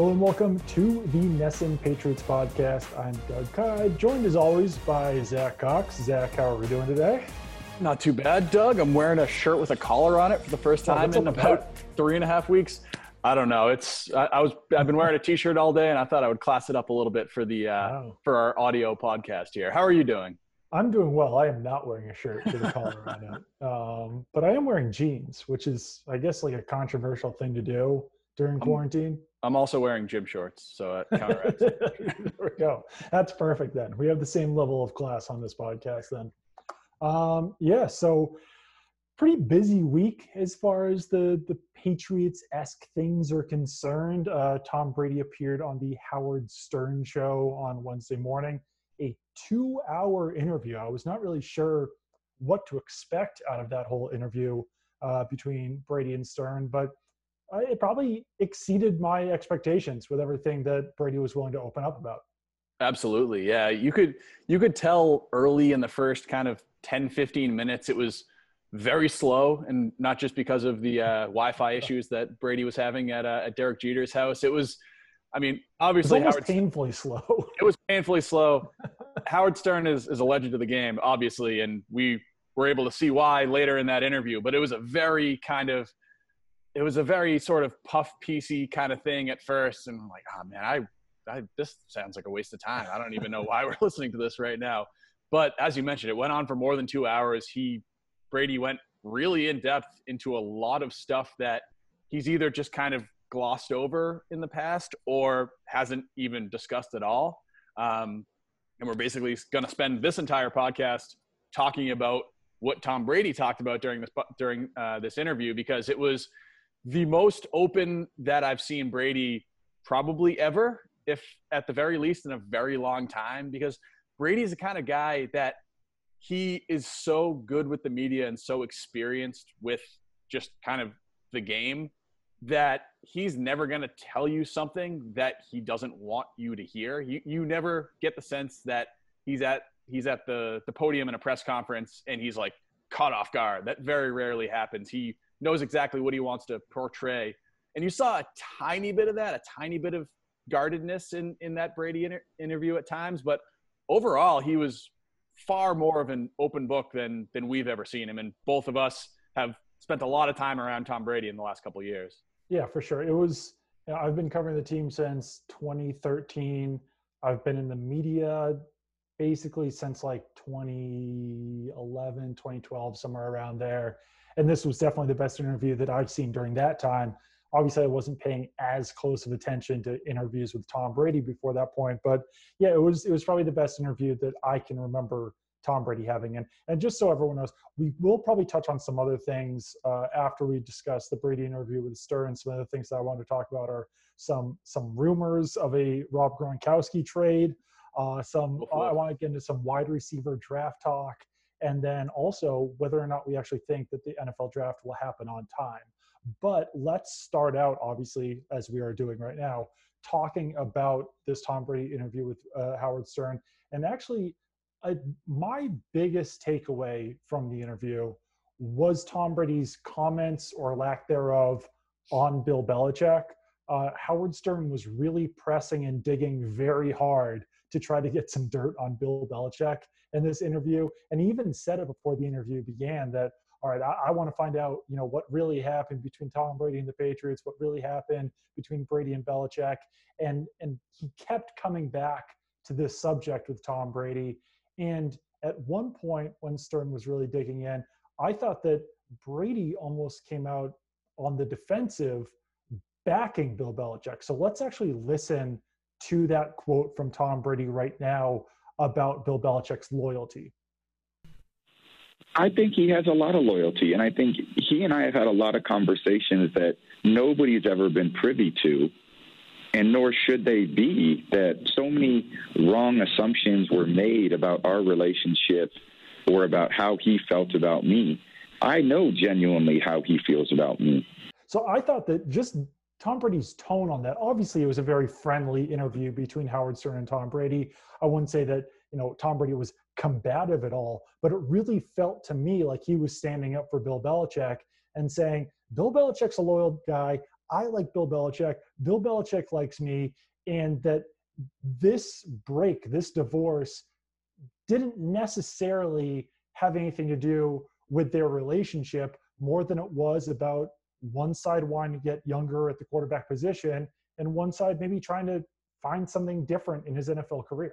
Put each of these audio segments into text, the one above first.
Hello and welcome to the NESN Patriots podcast. I'm Doug Kyed, joined as always by Zach Cox. Zach, how are we doing today? Not too bad, Doug. I'm wearing a shirt with a collar on it for the first time oh, in about three and a half weeks. I don't know. It's I, I, was I've been wearing a t-shirt all day, and I thought I would class it up a little bit for the uh, wow. for our audio podcast here. How are you doing? I'm doing well. I am not wearing a shirt with a collar on it, um, but I am wearing jeans, which is I guess like a controversial thing to do during quarantine. I'm also wearing gym shorts, so it counteracts. there we go. That's perfect then. We have the same level of class on this podcast then. Um, yeah, so pretty busy week as far as the the Patriots esque things are concerned. Uh, Tom Brady appeared on the Howard Stern show on Wednesday morning, a two hour interview. I was not really sure what to expect out of that whole interview uh, between Brady and Stern, but it probably exceeded my expectations with everything that Brady was willing to open up about. Absolutely. Yeah. You could you could tell early in the first kind of 10 15 minutes it was very slow and not just because of the uh, Wi-Fi issues that Brady was having at uh, at Derek Jeter's house. It was I mean, obviously it was Howard, painfully slow. it was painfully slow. Howard Stern is is a legend of the game, obviously, and we were able to see why later in that interview, but it was a very kind of it was a very sort of puff piecey kind of thing at first, and I'm like, oh man, I, I this sounds like a waste of time. I don't even know why we're listening to this right now. But as you mentioned, it went on for more than two hours. He Brady went really in depth into a lot of stuff that he's either just kind of glossed over in the past or hasn't even discussed at all. Um, and we're basically going to spend this entire podcast talking about what Tom Brady talked about during this during uh, this interview because it was the most open that I've seen Brady probably ever, if at the very least in a very long time, because Brady is the kind of guy that he is so good with the media and so experienced with just kind of the game that he's never going to tell you something that he doesn't want you to hear. You, you never get the sense that he's at he's at the the podium in a press conference and he's like caught off guard. That very rarely happens. He knows exactly what he wants to portray. And you saw a tiny bit of that, a tiny bit of guardedness in, in that Brady inter- interview at times. But overall, he was far more of an open book than, than we've ever seen him. And both of us have spent a lot of time around Tom Brady in the last couple years. Yeah, for sure. It was, you know, I've been covering the team since 2013. I've been in the media basically since like 2011, 2012, somewhere around there and this was definitely the best interview that I've seen during that time. Obviously, I wasn't paying as close of attention to interviews with Tom Brady before that point, but yeah, it was it was probably the best interview that I can remember Tom Brady having. And and just so everyone knows, we will probably touch on some other things uh, after we discuss the Brady interview with Stern. Some of the things that I want to talk about are some some rumors of a Rob Gronkowski trade. Uh, some I want to get into some wide receiver draft talk and then also whether or not we actually think that the NFL draft will happen on time. But let's start out, obviously, as we are doing right now, talking about this Tom Brady interview with uh, Howard Stern. And actually, my biggest takeaway from the interview was Tom Brady's comments or lack thereof on Bill Belichick. Uh, Howard Stern was really pressing and digging very hard to try to get some dirt on Bill Belichick in this interview. And even said it before the interview began that, all right, I, I want to find out, you know, what really happened between Tom Brady and the Patriots, what really happened between Brady and Belichick. And, and he kept coming back to this subject with Tom Brady. And at one point, when Stern was really digging in, I thought that Brady almost came out on the defensive backing Bill Belichick. So let's actually listen to that quote from Tom Brady right now about Bill Belichick's loyalty? I think he has a lot of loyalty. And I think he and I have had a lot of conversations that nobody's ever been privy to, and nor should they be, that so many wrong assumptions were made about our relationship or about how he felt about me. I know genuinely how he feels about me. So I thought that just Tom Brady's tone on that. Obviously, it was a very friendly interview between Howard Stern and Tom Brady. I wouldn't say that you know Tom Brady was combative at all, but it really felt to me like he was standing up for Bill Belichick and saying, "Bill Belichick's a loyal guy. I like Bill Belichick. Bill Belichick likes me, and that this break, this divorce, didn't necessarily have anything to do with their relationship more than it was about one side wanting to get younger at the quarterback position and one side maybe trying to find something different in his NFL career.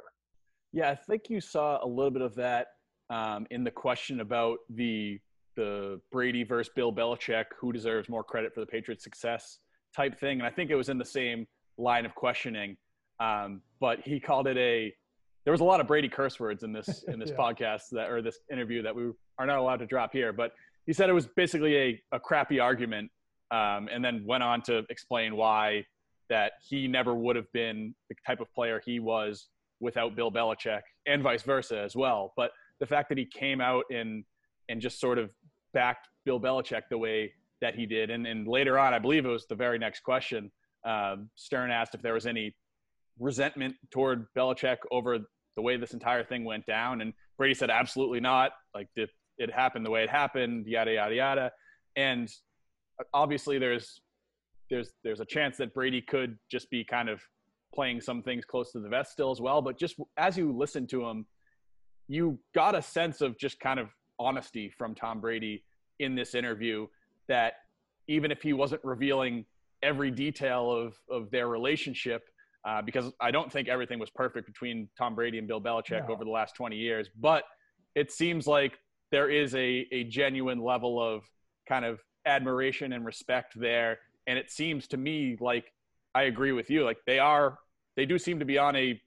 Yeah, I think you saw a little bit of that um, in the question about the the Brady versus Bill Belichick, who deserves more credit for the Patriots' success type thing. And I think it was in the same line of questioning. Um, but he called it a. There was a lot of Brady curse words in this in this yeah. podcast that or this interview that we are not allowed to drop here. But he said it was basically a, a crappy argument, um, and then went on to explain why that he never would have been the type of player he was without Bill Belichick, and vice versa as well. But the fact that he came out and and just sort of backed Bill Belichick the way that he did, and and later on, I believe it was the very next question. Um, Stern asked if there was any resentment toward Belichick over the way this entire thing went down, and Brady said absolutely not. Like it, it happened the way it happened, yada yada yada, and obviously there's there's there's a chance that Brady could just be kind of playing some things close to the vest still as well. But just as you listen to him, you got a sense of just kind of honesty from Tom Brady in this interview that even if he wasn't revealing every detail of of their relationship, uh, because I don't think everything was perfect between Tom Brady and Bill Belichick no. over the last 20 years, but it seems like there is a, a genuine level of kind of admiration and respect there and it seems to me like I agree with you. Like they are, they do seem to be on a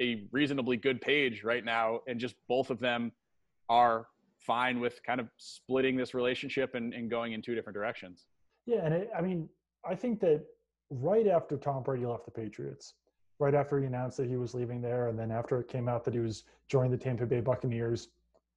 a reasonably good page right now, and just both of them are fine with kind of splitting this relationship and, and going in two different directions. Yeah, and it, I mean, I think that right after Tom Brady left the Patriots, right after he announced that he was leaving there, and then after it came out that he was joining the Tampa Bay Buccaneers,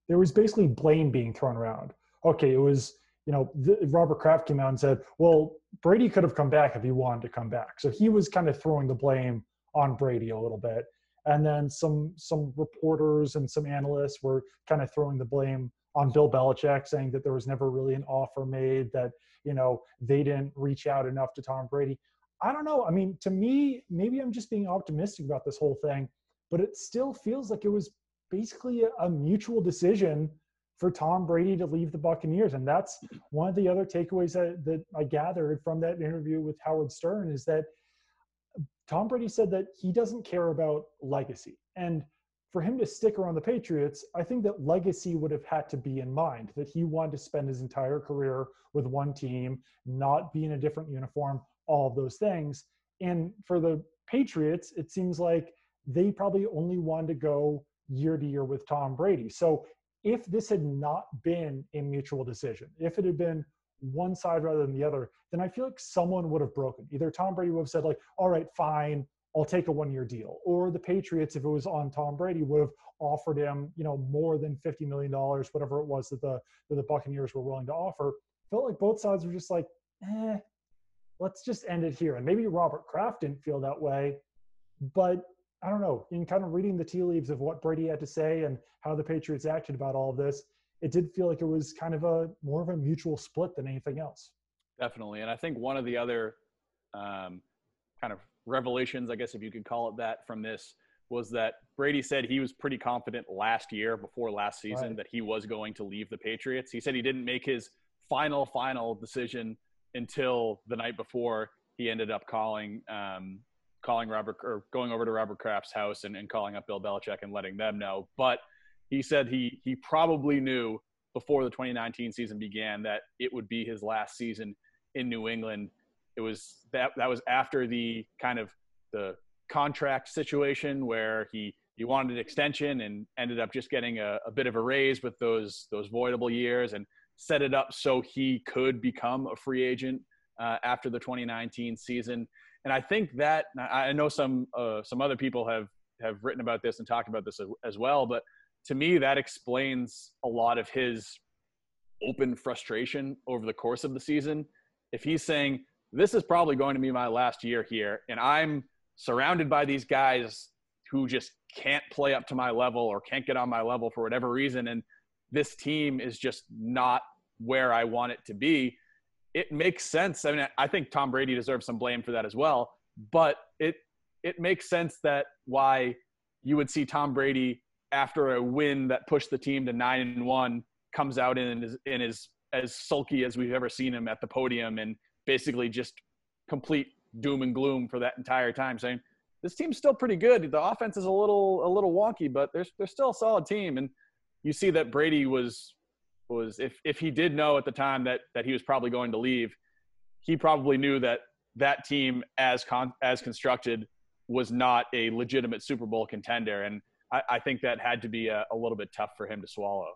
there was basically blame being thrown around. Okay, it was you know, the, Robert Kraft came out and said, well, Brady could have come back if he wanted to come back. So he was kind of throwing the blame on Brady a little bit. And then some some reporters and some analysts were kind of throwing the blame on Bill Belichick, saying that there was never really an offer made, that, you know, they didn't reach out enough to Tom Brady. I don't know. I mean, to me, maybe I'm just being optimistic about this whole thing, but it still feels like it was basically a, a mutual decision for Tom Brady to leave the Buccaneers. And that's one of the other takeaways that, that I gathered from that interview with Howard Stern is that Tom Brady said that he doesn't care about legacy. And for him to stick around the Patriots, I think that legacy would have had to be in mind, that he wanted to spend his entire career with one team, not be in a different uniform, all of those things. And for the Patriots, it seems like they probably only wanted to go year to year with Tom Brady. So if this had not been a mutual decision, if it had been one side rather than the other, then I feel like someone would have broken. Either Tom Brady would have said, like, all right, fine, I'll take a one year deal. Or the Patriots, if it was on Tom Brady, would have offered him, you know, more than $50 million, whatever it was that the, that the Buccaneers were willing to offer. Felt like both sides were just like, eh, let's just end it here. And maybe Robert Kraft didn't feel that way, but I don't know, in kind of reading the tea leaves of what Brady had to say and how the Patriots acted about all of this, it did feel like it was kind of a more of a mutual split than anything else. Definitely. And I think one of the other um, kind of revelations, I guess if you could call it that, from this was that Brady said he was pretty confident last year, before last season, right. that he was going to leave the Patriots. He said he didn't make his final, final decision until the night before he ended up calling um, calling Robert or going over to Robert Kraft's house and, and calling up Bill Belichick and letting them know. But he said he he probably knew before the 2019 season began that it would be his last season in New England. It was that that was after the kind of the contract situation where he he wanted an extension and ended up just getting a, a bit of a raise with those those voidable years and set it up so he could become a free agent uh, after the 2019 season and I think that I know some uh, some other people have have written about this and talked about this as well, but to me that explains a lot of his open frustration over the course of the season. If he's saying this is probably going to be my last year here, and I'm surrounded by these guys who just can't play up to my level or can't get on my level for whatever reason, and this team is just not where I want it to be it makes sense. I mean, I think Tom Brady deserves some blame for that as well, but it it makes sense that why you would see Tom Brady after a win that pushed the team to nine and one comes out and is, and is as sulky as we've ever seen him at the podium and basically just complete doom and gloom for that entire time, saying this team's still pretty good. The offense is a little a little wonky, but they're they're still a solid team. And you see that Brady was was if if he did know at the time that that he was probably going to leave, he probably knew that that team as con as constructed was not a legitimate Super Bowl contender, and I, I think that had to be a, a, little bit tough for him to swallow.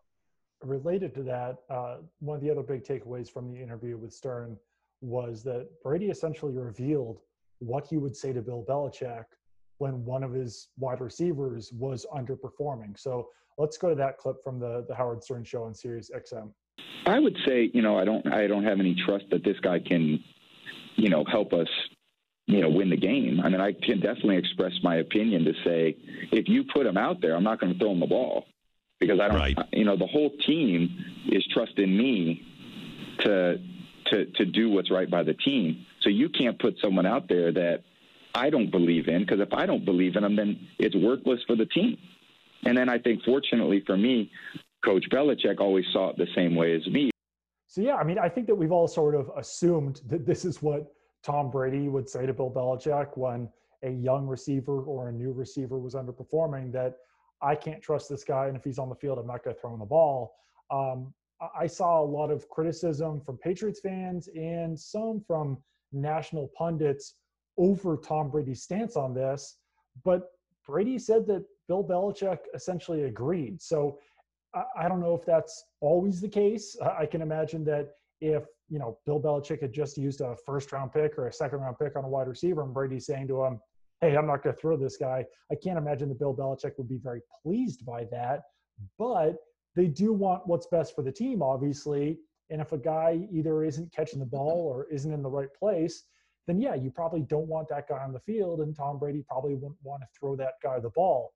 Related to that, uh, one of the other big takeaways from the interview with Stern was that Brady essentially revealed what he would say to Bill Belichick when one of his wide receivers was underperforming. So let's go to that clip from the the Howard Stern show on Sirius XM. I would say, you know, I don't I don't have any trust that this guy can, you know, help us, you know, win the game. I mean, I can definitely express my opinion to say if you put him out there, I'm not going to throw him the ball because I don't right. you know, the whole team is trusting me to to to do what's right by the team. So you can't put someone out there that I don't believe in because if I don't believe in them, then it's worthless for the team. And then I think, fortunately for me, Coach Belichick always saw it the same way as me. So, yeah, I mean, I think that we've all sort of assumed that this is what Tom Brady would say to Bill Belichick when a young receiver or a new receiver was underperforming that I can't trust this guy. And if he's on the field, I'm not going to throw him the ball. Um, I saw a lot of criticism from Patriots fans and some from national pundits over Tom Brady's stance on this. But Brady said that Bill Belichick essentially agreed. So I, don't know if that's always the case. I can imagine that if you know Bill Belichick had just used a first round pick or a second round pick on a wide receiver, and Brady saying to him, "Hey, I'm not going to throw this guy," I can't imagine that Bill Belichick would be very pleased by that. But they do want what's best for the team, obviously. And if a guy either isn't catching the ball or isn't in the right place, then yeah, you probably don't want that guy on the field, and Tom Brady probably wouldn't want to throw that guy the ball.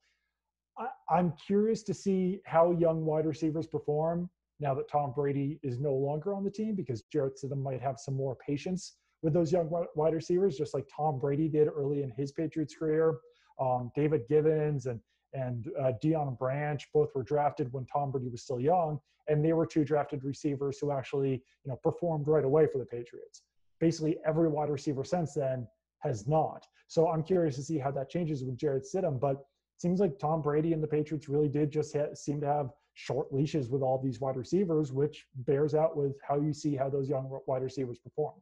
I, am curious to see how young wide receivers perform now that Tom Brady is no longer on the team because Jarrett Stidham might have some more patience with those young wide receivers, just like Tom Brady did early in his Patriots career. Um, David Givens and and uh, Deion Branch both were drafted when Tom Brady was still young, and they were two drafted receivers who actually you know performed right away for the Patriots. Basically, every wide receiver since then has not. So I'm curious to see how that changes with Jarrett Stidham, but seems like Tom Brady and the Patriots really did just ha- seem to have short leashes with all these wide receivers, which bears out with how you see how those young wide receivers perform.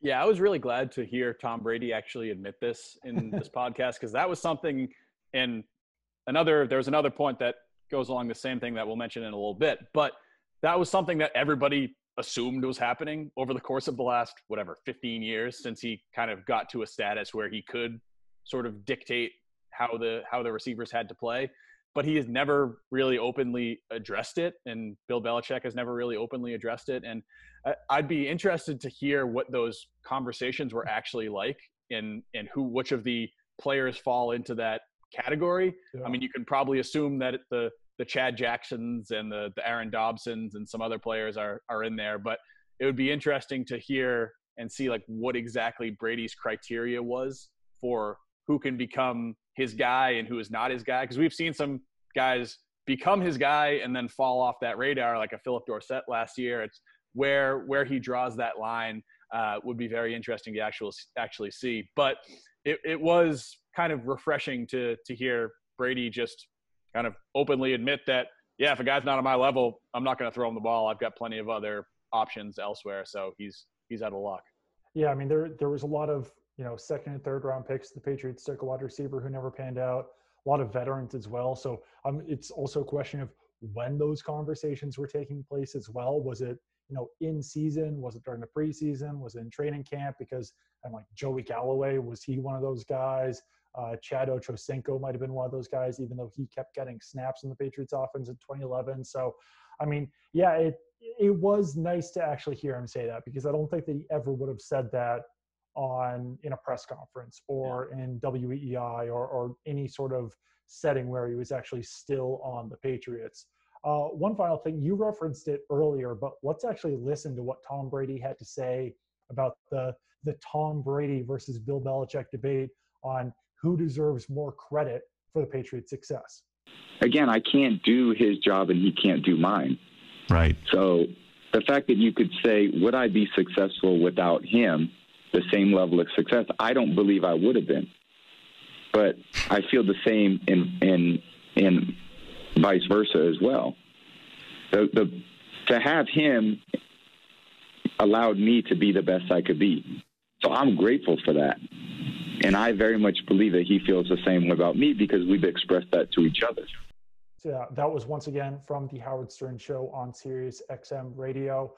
Yeah, I was really glad to hear Tom Brady actually admit this in this podcast because that was something. And another, there was another point that goes along the same thing that we'll mention in a little bit, but that was something that everybody assumed was happening over the course of the last whatever 15 years since he kind of got to a status where he could sort of dictate how the how the receivers had to play but he has never really openly addressed it and bill belichick has never really openly addressed it and i'd be interested to hear what those conversations were actually like and and who which of the players fall into that category yeah. i mean you can probably assume that the the chad jacksons and the the aaron dobsons and some other players are are in there but it would be interesting to hear and see like what exactly brady's criteria was for who can become his guy and who is not his guy because we've seen some guys become his guy and then fall off that radar like a Phillip Dorsett last year. It's where where he draws that line uh, would be very interesting to actually actually see. But it, it was kind of refreshing to to hear Brady just kind of openly admit that yeah, if a guy's not on my level, I'm not going to throw him the ball. I've got plenty of other options elsewhere. So he's he's out of luck. Yeah, I mean there there was a lot of you know, second and third round picks. The Patriots took a wide receiver who never panned out. A lot of veterans as well. So um, it's also a question of when those conversations were taking place as well. Was it you know in season? Was it during the preseason? Was it in training camp? Because I'm like Joey Galloway was he one of those guys? Uh, Chad Ochocinco might have been one of those guys, even though he kept getting snaps in the Patriots offense in 2011. So, I mean, yeah, it it was nice to actually hear him say that because I don't think that he ever would have said that on in a press conference or yeah. in WEEI or, or any sort of setting where he was actually still on the Patriots. Uh, one final thing, you referenced it earlier, but let's actually listen to what Tom Brady had to say about the the Tom Brady versus Bill Belichick debate on who deserves more credit for the Patriots' success. Again, I can't do his job and he can't do mine. Right. So the fact that you could say, would I be successful without him, the same level of success? I don't believe I would have been. But I feel the same in in in vice versa as well. The, the to have him allowed me to be the best I could be. So I'm grateful for that. And I very much believe that he feels the same about me because we've expressed that to each other. So that was once again from the Howard Stern Show on Sirius XM Radio.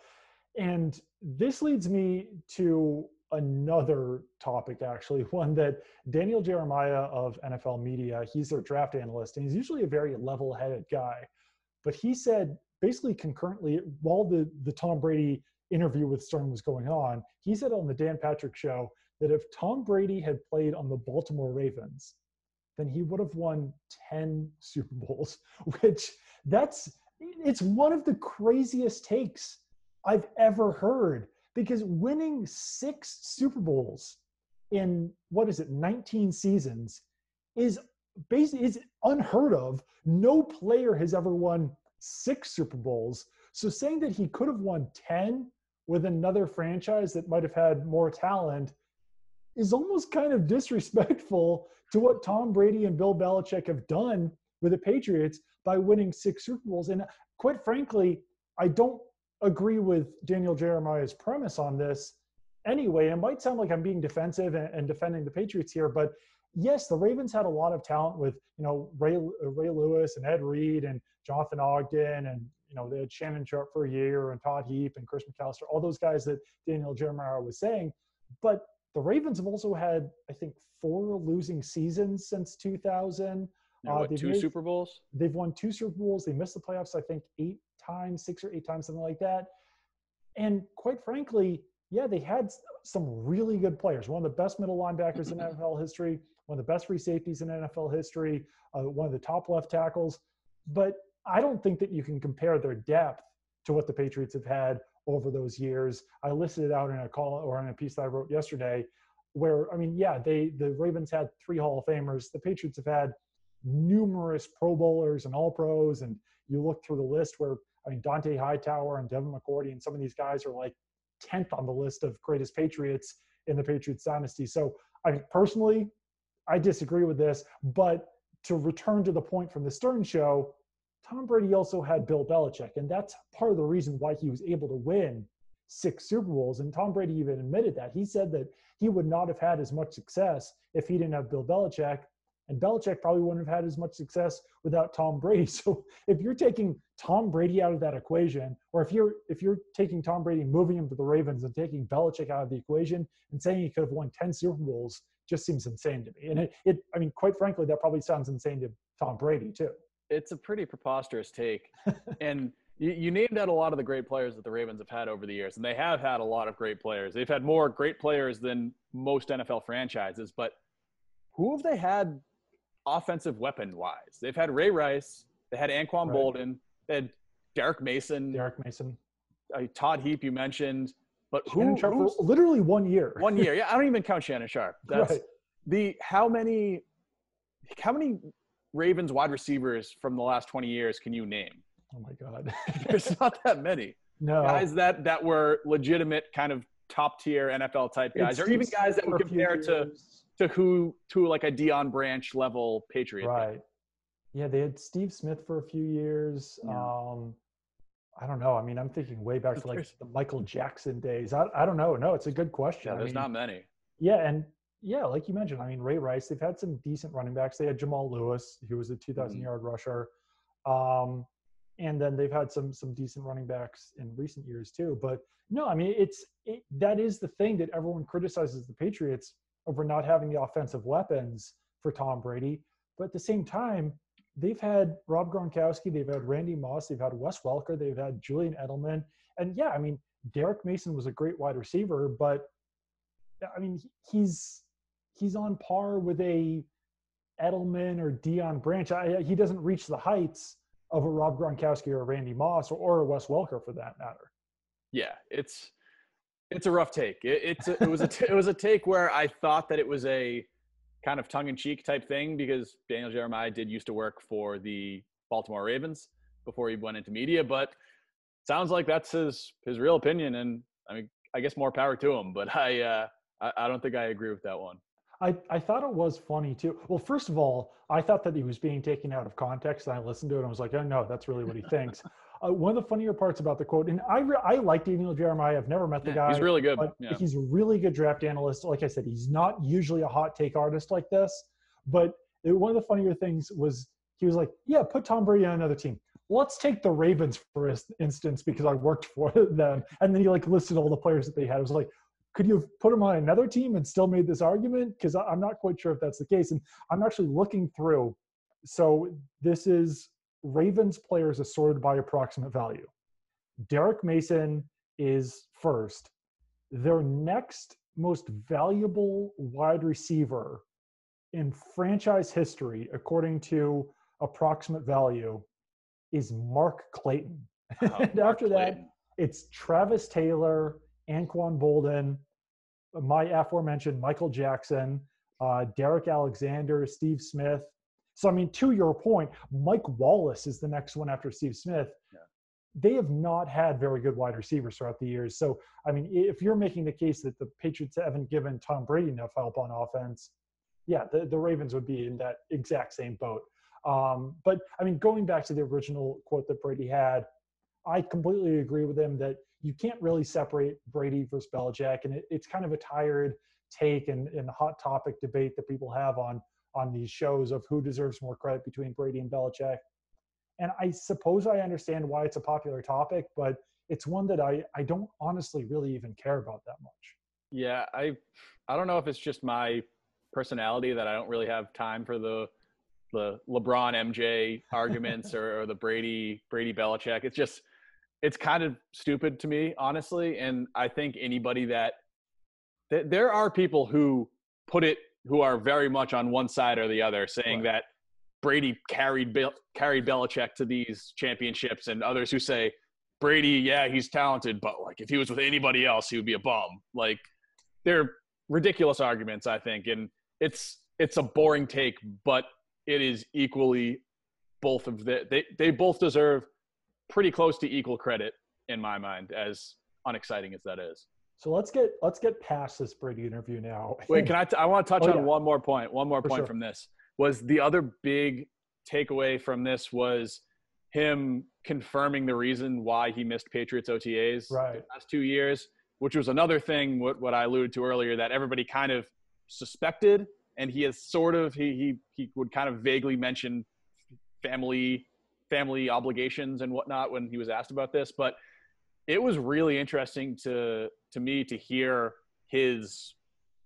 And this leads me to another topic, actually, one that Daniel Jeremiah of NFL Media, he's their draft analyst, and he's usually a very level headed guy. But he said basically concurrently, while the, the Tom Brady interview with Stern was going on, he said on the Dan Patrick Show that if Tom Brady had played on the Baltimore Ravens, then he would have won 10 Super Bowls, which that's it's one of the craziest takes I've ever heard because winning six Super Bowls in what is it 19 seasons is basically is unheard of. No player has ever won six Super Bowls. So saying that he could have won 10 with another franchise that might have had more talent is almost kind of disrespectful to what Tom Brady and Bill Belichick have done with the Patriots by winning six Super Bowls. And quite frankly, I don't agree with Daniel Jeremiah's premise on this anyway. It might sound like I'm being defensive and, and defending the Patriots here, but yes, the Ravens had a lot of talent with, you know, Ray, Ray Lewis and Ed Reed and Jonathan Ogden and, you know, they had Shannon Sharpe for a year and Todd Heap and Chris McAlister, all those guys that Daniel Jeremiah was saying. But the Ravens have also had, I think, four losing seasons since 2000. Uh, what, two made, Super Bowls? They've won two Super Bowls. They missed the playoffs, I think, eight times, six or eight times, something like that. And quite frankly, yeah, they had some really good players. One of the best middle linebackers in NFL history, one of the best free safeties in NFL history, uh, one of the top left tackles. But I don't think that you can compare their depth to what the Patriots have had over those years. I listed it out in a call or in a piece that I wrote yesterday, where I mean, yeah, they the Ravens had three Hall of Famers. The Patriots have had numerous Pro Bowlers and All Pros, and you look through the list where I mean Dont'a Hightower and Devin McCourty and some of these guys are like tenth on the list of greatest Patriots in the Patriots dynasty. So I personally, I disagree with this, but to return to the point from the Stern show, Tom Brady also had Bill Belichick, and that's part of the reason why he was able to win six Super Bowls. And Tom Brady even admitted that. He said that he would not have had as much success if he didn't have Bill Belichick. And Belichick probably wouldn't have had as much success without Tom Brady. So if you're taking Tom Brady out of that equation, or if you're if you're taking Tom Brady and moving him to the Ravens and taking Belichick out of the equation and saying he could have won 10 Super Bowls, just seems insane to me. And it, it I mean, quite frankly, that probably sounds insane to Tom Brady too it's a pretty preposterous take. and you, you, named out a lot of the great players that the Ravens have had over the years, and they have had a lot of great players. They've had more great players than most NFL franchises, but who have they had offensive weapon wise? They've had Ray Rice, they had Anquan right. Boldin, they had Derrick Mason. Derrick Mason. Uh, Todd Heap, you mentioned. But who, Sharpe literally one year. One year. Yeah, I don't even count Shannon Sharpe. That's right. the how many how many Ravens wide receivers from the last 20 years can you name? Oh my God. There's not that many. No. Guys that, that were legitimate kind of top tier NFL type guys, or even guys that would compare to, to who, to like a Deion Branch level Patriot. Right. Yeah. They had Steve Smith for a few years. Yeah. Um, I don't know. I mean, I'm thinking way back to like the Michael Jackson days. I, I don't know. No, it's a good question. Yeah, there's I mean, not many. Yeah, and yeah, like you mentioned, I mean, Ray Rice, they've had some decent running backs. They had Jamal Lewis, who was a 2,000 mm-hmm. yard rusher. Um, and then they've had some some decent running backs in recent years too. But no, I mean, it's it, that is the thing that everyone criticizes the Patriots over not having the offensive weapons for Tom Brady. But at the same time, they've had Rob Gronkowski, they've had Randy Moss, they've had Wes Welker, they've had Julian Edelman, and yeah, I mean, Derrick Mason was a great wide receiver, but I mean, he's he's on par with a Edelman or Deion Branch. I, he doesn't reach the heights, of a Rob Gronkowski or a Randy Moss or, or a Wes Welker for that matter. Yeah, it's it's a rough take. It, it's a, it was a t- it was a take where I thought that it was a kind of tongue in cheek type thing because Daniel Jeremiah did used to work for the Baltimore Ravens before he went into media, but sounds like that's his his real opinion, and I mean, I guess more power to him. But I uh, I, I don't think I agree with that one. I, I thought it was funny too. Well, first of all, I thought that he was being taken out of context, and I listened to it and I was like, oh no, that's really what he thinks. Uh, one of the funnier parts about the quote, and I re- I like Daniel Jeremiah. I've never met the guy. He's really good. But Yeah. he's a really good draft analyst. Like I said, he's not usually a hot take artist like this. But it, one of the funnier things was he was like, "Yeah, put Tom Brady on another team. Let's take the Ravens for instance because I worked for them." And then he like listed all the players that they had. I was like, "Could you have put him on another team and still made this argument?" Because I'm not quite sure if that's the case. And I'm actually looking through. So this is Ravens players assorted by approximate value. Derrick Mason is first. Their next most valuable wide receiver in franchise history, according to approximate value, is Mark Clayton. Oh, and Mark after that, it's Travis Taylor, Anquan Boldin, my aforementioned Michael Jackson, uh, Derrick Alexander, Steve Smith. So, I mean, to your point, Mike Wallace is the next one after Steve Smith. Yeah. They have not had very good wide receivers throughout the years. So, I mean, if you're making the case that the Patriots haven't given Tom Brady enough help on offense, yeah, the, the Ravens would be in that exact same boat. Um, but I mean, going back to the original quote that Brady had, I completely agree with him that you can't really separate Brady versus Belichick, and it, it's kind of a tired take and, and hot topic debate that people have on on these shows of who deserves more credit between Brady and Belichick. And I suppose I understand why it's a popular topic, but it's one that I I don't honestly really even care about that much. Yeah, I I don't know if it's just my personality that I don't really have time for the the LeBron MJ arguments or, or the Brady Brady Belichick. It's just it's kind of stupid to me, honestly. And I think anybody that th- there are people who put it who are very much on one side or the other, saying Right. that Brady carried Bill, carried Belichick to these championships, and others who say Brady, yeah, he's talented, but like if he was with anybody else, he would be a bum. Like they're ridiculous arguments, I think, and it's it's a boring take, but it is equally both of the they they both deserve pretty close to equal credit in my mind, as unexciting as that is. So let's get let's get past this Brady interview now. Wait, can I? T- I want to touch Oh, on yeah. one more point. One more For point sure. from this was the other big takeaway from this was him confirming the reason why he missed Patriots OTAs Right. the last two years, which was another thing what, what I alluded to earlier that everybody kind of suspected, and he has sort of he he he would kind of vaguely mention family family obligations and whatnot when he was asked about this, but it was really interesting to to me to hear his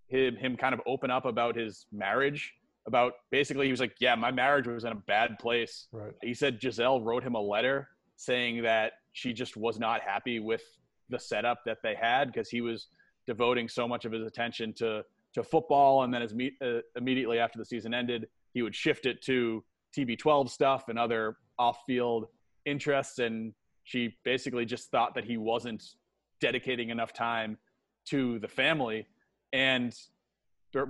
him him kind of open up about his marriage about basically he was like yeah my marriage was in a bad place. Right. he said gisele wrote him a letter saying that she just was not happy with the setup that they had because he was devoting so much of his attention to to football. And then as me, uh, immediately after the season ended he would shift it to tb12 stuff and other off-field interests. And she basically just thought that he wasn't dedicating enough time to the family and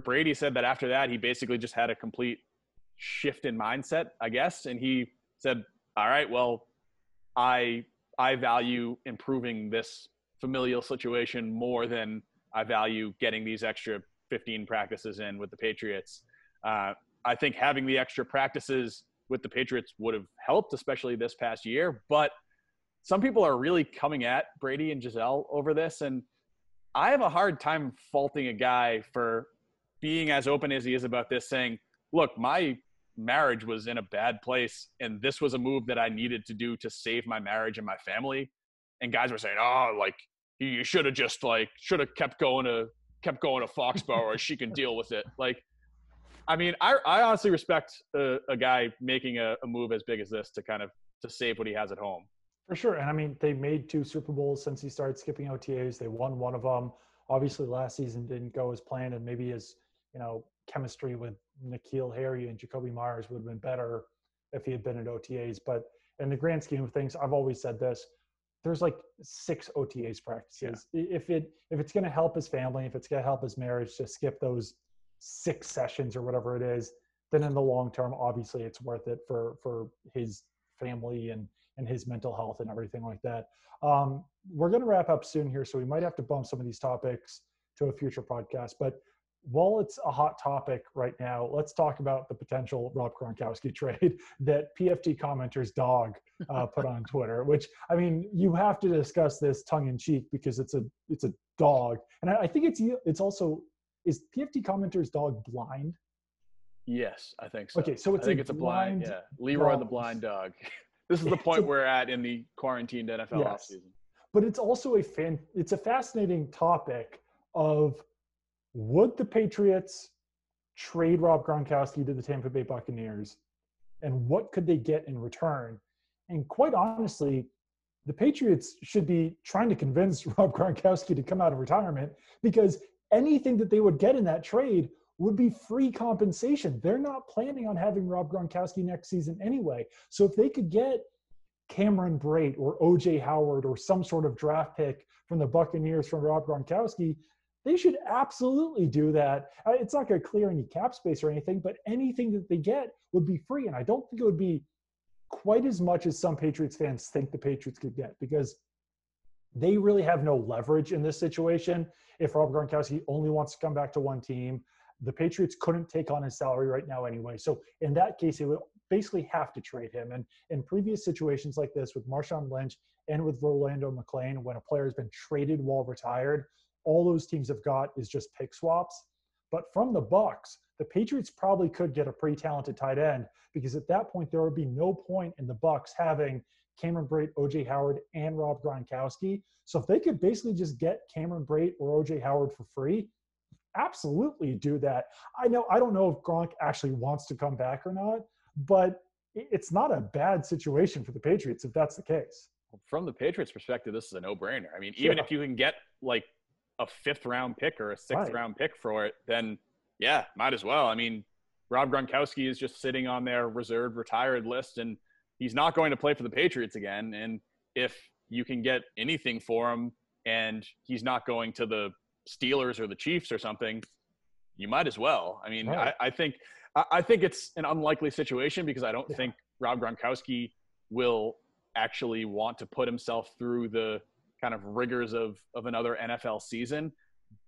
Brady said that after that he basically just had a complete shift in mindset I guess and he said all right well I I value improving this familial situation more than I value getting these extra 15 practices in with the Patriots. Uh, I think having the extra practices with the Patriots would have helped, especially this past year. But some people are really coming at Brady and Gisele over this, and I have a hard time faulting a guy for being as open as he is about this, saying, "Look, my marriage was in a bad place, and this was a move that I needed to do to save my marriage and my family." And guys were saying, "Oh, like you should have just like should have kept going to kept going to Foxborough, or she can deal with it." Like, I mean, I I honestly respect a, a guy making a, a move as big as this to kind of to save what he has at home. For sure. And I mean, they made two Super Bowls since he started skipping OTAs. They won one of them. Obviously, last season didn't go as planned, and maybe his, you know, chemistry with N'Keal Harry and Jakobi Meyers would have been better if he had been at OTAs. But in the grand scheme of things, I've always said this. There's like six OTAs practices. Yeah. If it if it's going to help his family, if it's going to help his marriage, to skip those six sessions or whatever it is, then in the long term, obviously, it's worth it for for his family and and his mental health and everything like that. Um, we're going to wrap up soon here, so we might have to bump some of these topics to a future podcast. But while it's a hot topic right now, let's talk about the potential Rob Gronkowski trade that PFT commenter's dog uh, put on Twitter. Which I mean, you have to discuss this tongue in cheek because it's a it's a dog, and I, I think it's it's also is PFT commenter's dog blind. Yes, I think so. Okay, so it's I think it's a blind, yeah. Leroy dog. the blind dog. this is the point a, we're at in the quarantined NFL yes. offseason. But it's also a fan. It's a fascinating topic of would the Patriots trade Rob Gronkowski to the Tampa Bay Buccaneers? And what could they get in return? And quite honestly, the Patriots should be trying to convince Rob Gronkowski to come out of retirement because anything that they would get in that trade would be free compensation. They're not planning on having Rob Gronkowski next season anyway. So if they could get Cameron Brate or OJ Howard or some sort of draft pick from the Buccaneers from Rob Gronkowski, they should absolutely do that. Uh, it's not going to clear any cap space or anything, but anything that they get would be free. And I don't think it would be quite as much as some Patriots fans think the Patriots could get because they really have no leverage in this situation. If Rob Gronkowski only wants to come back to one team, the Patriots couldn't take on his salary right now anyway. So in that case, it would basically have to trade him. And in previous situations like this with Marshawn Lynch and with Rolando McClain, when a player has been traded while retired, all those teams have got is just pick swaps. But from the Bucks, the Patriots probably could get a pretty talented tight end because at that point there would be no point in the Bucks having Cameron Brate, OJ Howard, and Rob Gronkowski. So if they could basically just get Cameron Brate or OJ Howard for free, absolutely do that. I know I don't know if Gronk actually wants to come back or not, but it's not a bad situation for the Patriots if that's the case. From the Patriots' perspective, this is a no-brainer. I mean, even yeah. if you can get like a fifth round pick or a sixth right. round pick for it, then yeah, might as well. I mean, Rob Gronkowski is just sitting on their reserved retired list and he's not going to play for the Patriots again. And if you can get anything for him and he's not going to the Steelers or the Chiefs or something, you might as well. I mean, right. I, I, think I think it's an unlikely situation because I don't yeah. think Rob Gronkowski will actually want to put himself through the kind of rigors of of another NFL season.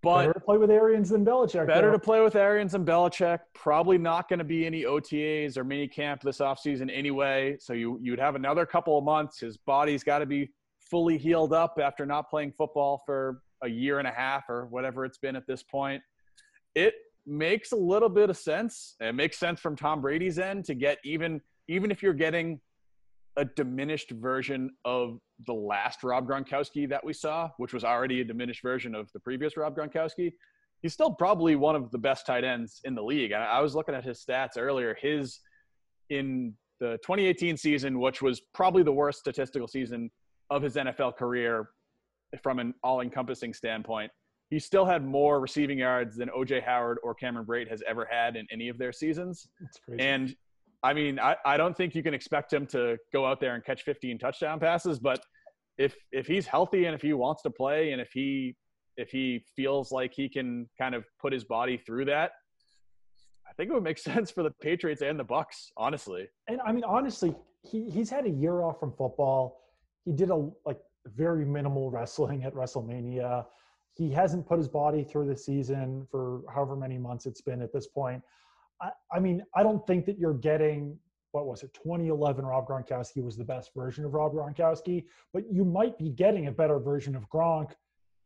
But better to play with Arians than Belichick. Better though. to play with Arians than Belichick. Probably not going to be any OTAs or mini camp this offseason anyway. So you you'd have another couple of months. His body's got to be fully healed up after not playing football for a year and a half or whatever it's been at this point. It makes a little bit of sense. It makes sense from Tom Brady's end to get even even if you're getting a diminished version of the last Rob Gronkowski that we saw, which was already a diminished version of the previous Rob Gronkowski. He's still probably one of the best tight ends in the league. I was looking at his stats earlier. His in the 2018 season, which was probably the worst statistical season of his NFL career from an all-encompassing standpoint, he still had more receiving yards than OJ Howard or Cameron Brate has ever had in any of their seasons. And I mean, I, I don't think you can expect him to go out there and catch 15 touchdown passes, but if if he's healthy and if he wants to play and if he if he feels like he can kind of put his body through that, I think it would make sense for the Patriots and the Bucks, honestly. And I mean, honestly, he he's had a year off from football. He did a like very minimal wrestling at WrestleMania. He hasn't put his body through the season for however many months it's been at this point. I, I mean, I don't think that you're getting what was it 2011 rob gronkowski was the best version of rob gronkowski but you might be getting a better version of gronk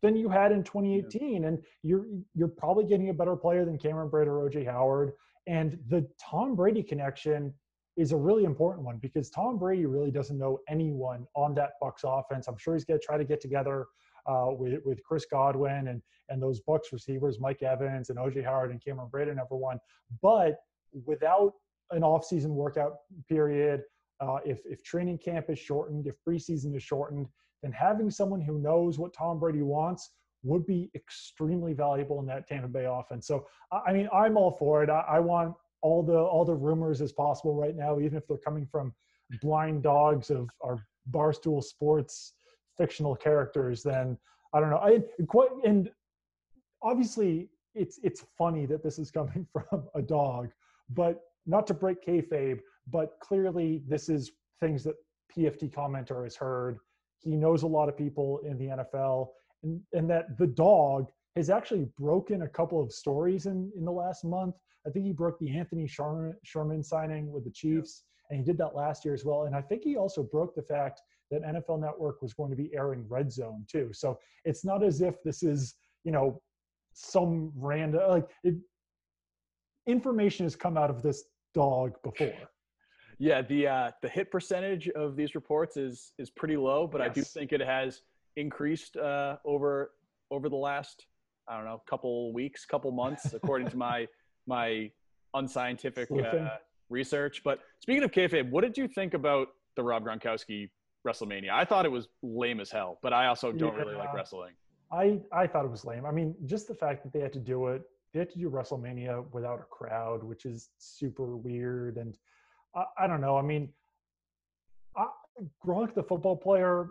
than you had in 2018 and you're you're probably getting a better player than cameron brate or oj howard and the tom brady connection is a really important one because tom brady really doesn't know anyone on that Bucks offense i'm sure he's going to try to get together uh, with, with Chris Godwin and, and those Bucks receivers, Mike Evans and OJ Howard and Cameron Brate, number one. But without an off-season workout period, uh, if, if training camp is shortened, if preseason is shortened, then having someone who knows what Tom Brady wants would be extremely valuable in that Tampa Bay offense. So, I mean, I'm all for it. I, I want all the all the rumors as possible right now, even if they're coming from blind dogs of our barstool sports fictional characters, then I don't know. I quite and obviously it's it's funny that this is coming from a dog, but not to break kayfabe, but clearly this is things that PFT commenter has heard. He knows a lot of people in the NFL, and and that the dog has actually broken a couple of stories in in the last month. I think he broke the Anthony Sherman, Sherman signing with the Chiefs, and he did that last year as well. And I think he also broke the fact that NFL Network was going to be airing Red Zone too. So it's not as if this is you know some random like it, information has come out of this dog before. Yeah, the uh, the hit percentage of these reports is is pretty low, but yes. I do think it has increased uh, over over the last I don't know a couple weeks, couple months, according to my my unscientific uh, research. But speaking of kayfabe, what did you think about the Rob Gronkowski WrestleMania? I thought it was lame as hell, but I also don't yeah. really like wrestling. I I thought it was lame. I mean, just the fact that they had to do it, they had to do WrestleMania without a crowd, which is super weird. And I, I don't know. I mean, I, Gronk, the football player,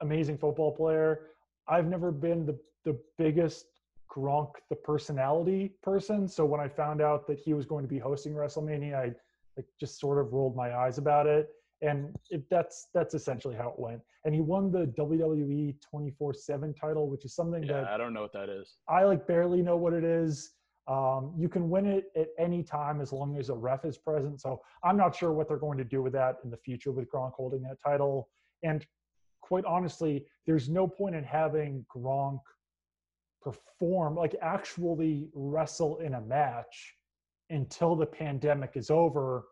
amazing football player. I've never been the the biggest Gronk, the personality person. So when I found out that he was going to be hosting WrestleMania, I like just sort of rolled my eyes about it and it, that's that's essentially how it went. And he won the WWE 24/7 title, which is something yeah, that I don't know what that is. I like barely know what it is. Um, you can win it at any time as long as a ref is present. So I'm not sure what they're going to do with that in the future with Gronk holding that title. And quite honestly, there's no point in having Gronk perform, like actually wrestle in a match until the pandemic is over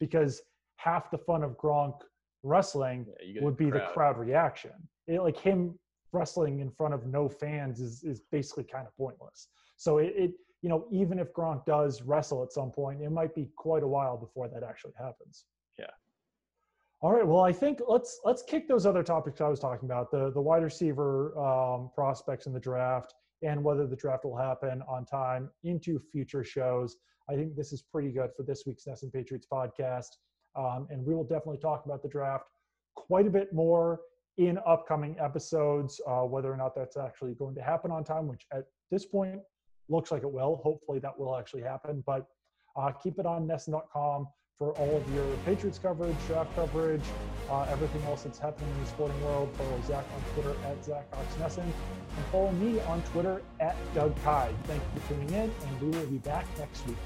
because half the fun of Gronk wrestling yeah, would be crowd. the crowd reaction. It, like him wrestling in front of no fans is is basically kind of pointless. So it, it you know even if Gronk does wrestle at some point, it might be quite a while before that actually happens. Yeah. All right. Well, I think let's let's kick those other topics I was talking about the the wide receiver um, prospects in the draft and whether the draft will happen on time into future shows. I think this is pretty good for this week's NESN Patriots podcast. Um, and we will definitely talk about the draft quite a bit more in upcoming episodes, uh, whether or not that's actually going to happen on time, which at this point looks like it will. Hopefully that will actually happen. But uh, keep it on NESN.com for all of your Patriots coverage, draft coverage, uh, everything else that's happening in the sporting world. Follow Zach on Twitter at Zach Cox NESN, and follow me on Twitter at Doug Kyed. Thank you for tuning in, and we will be back next week.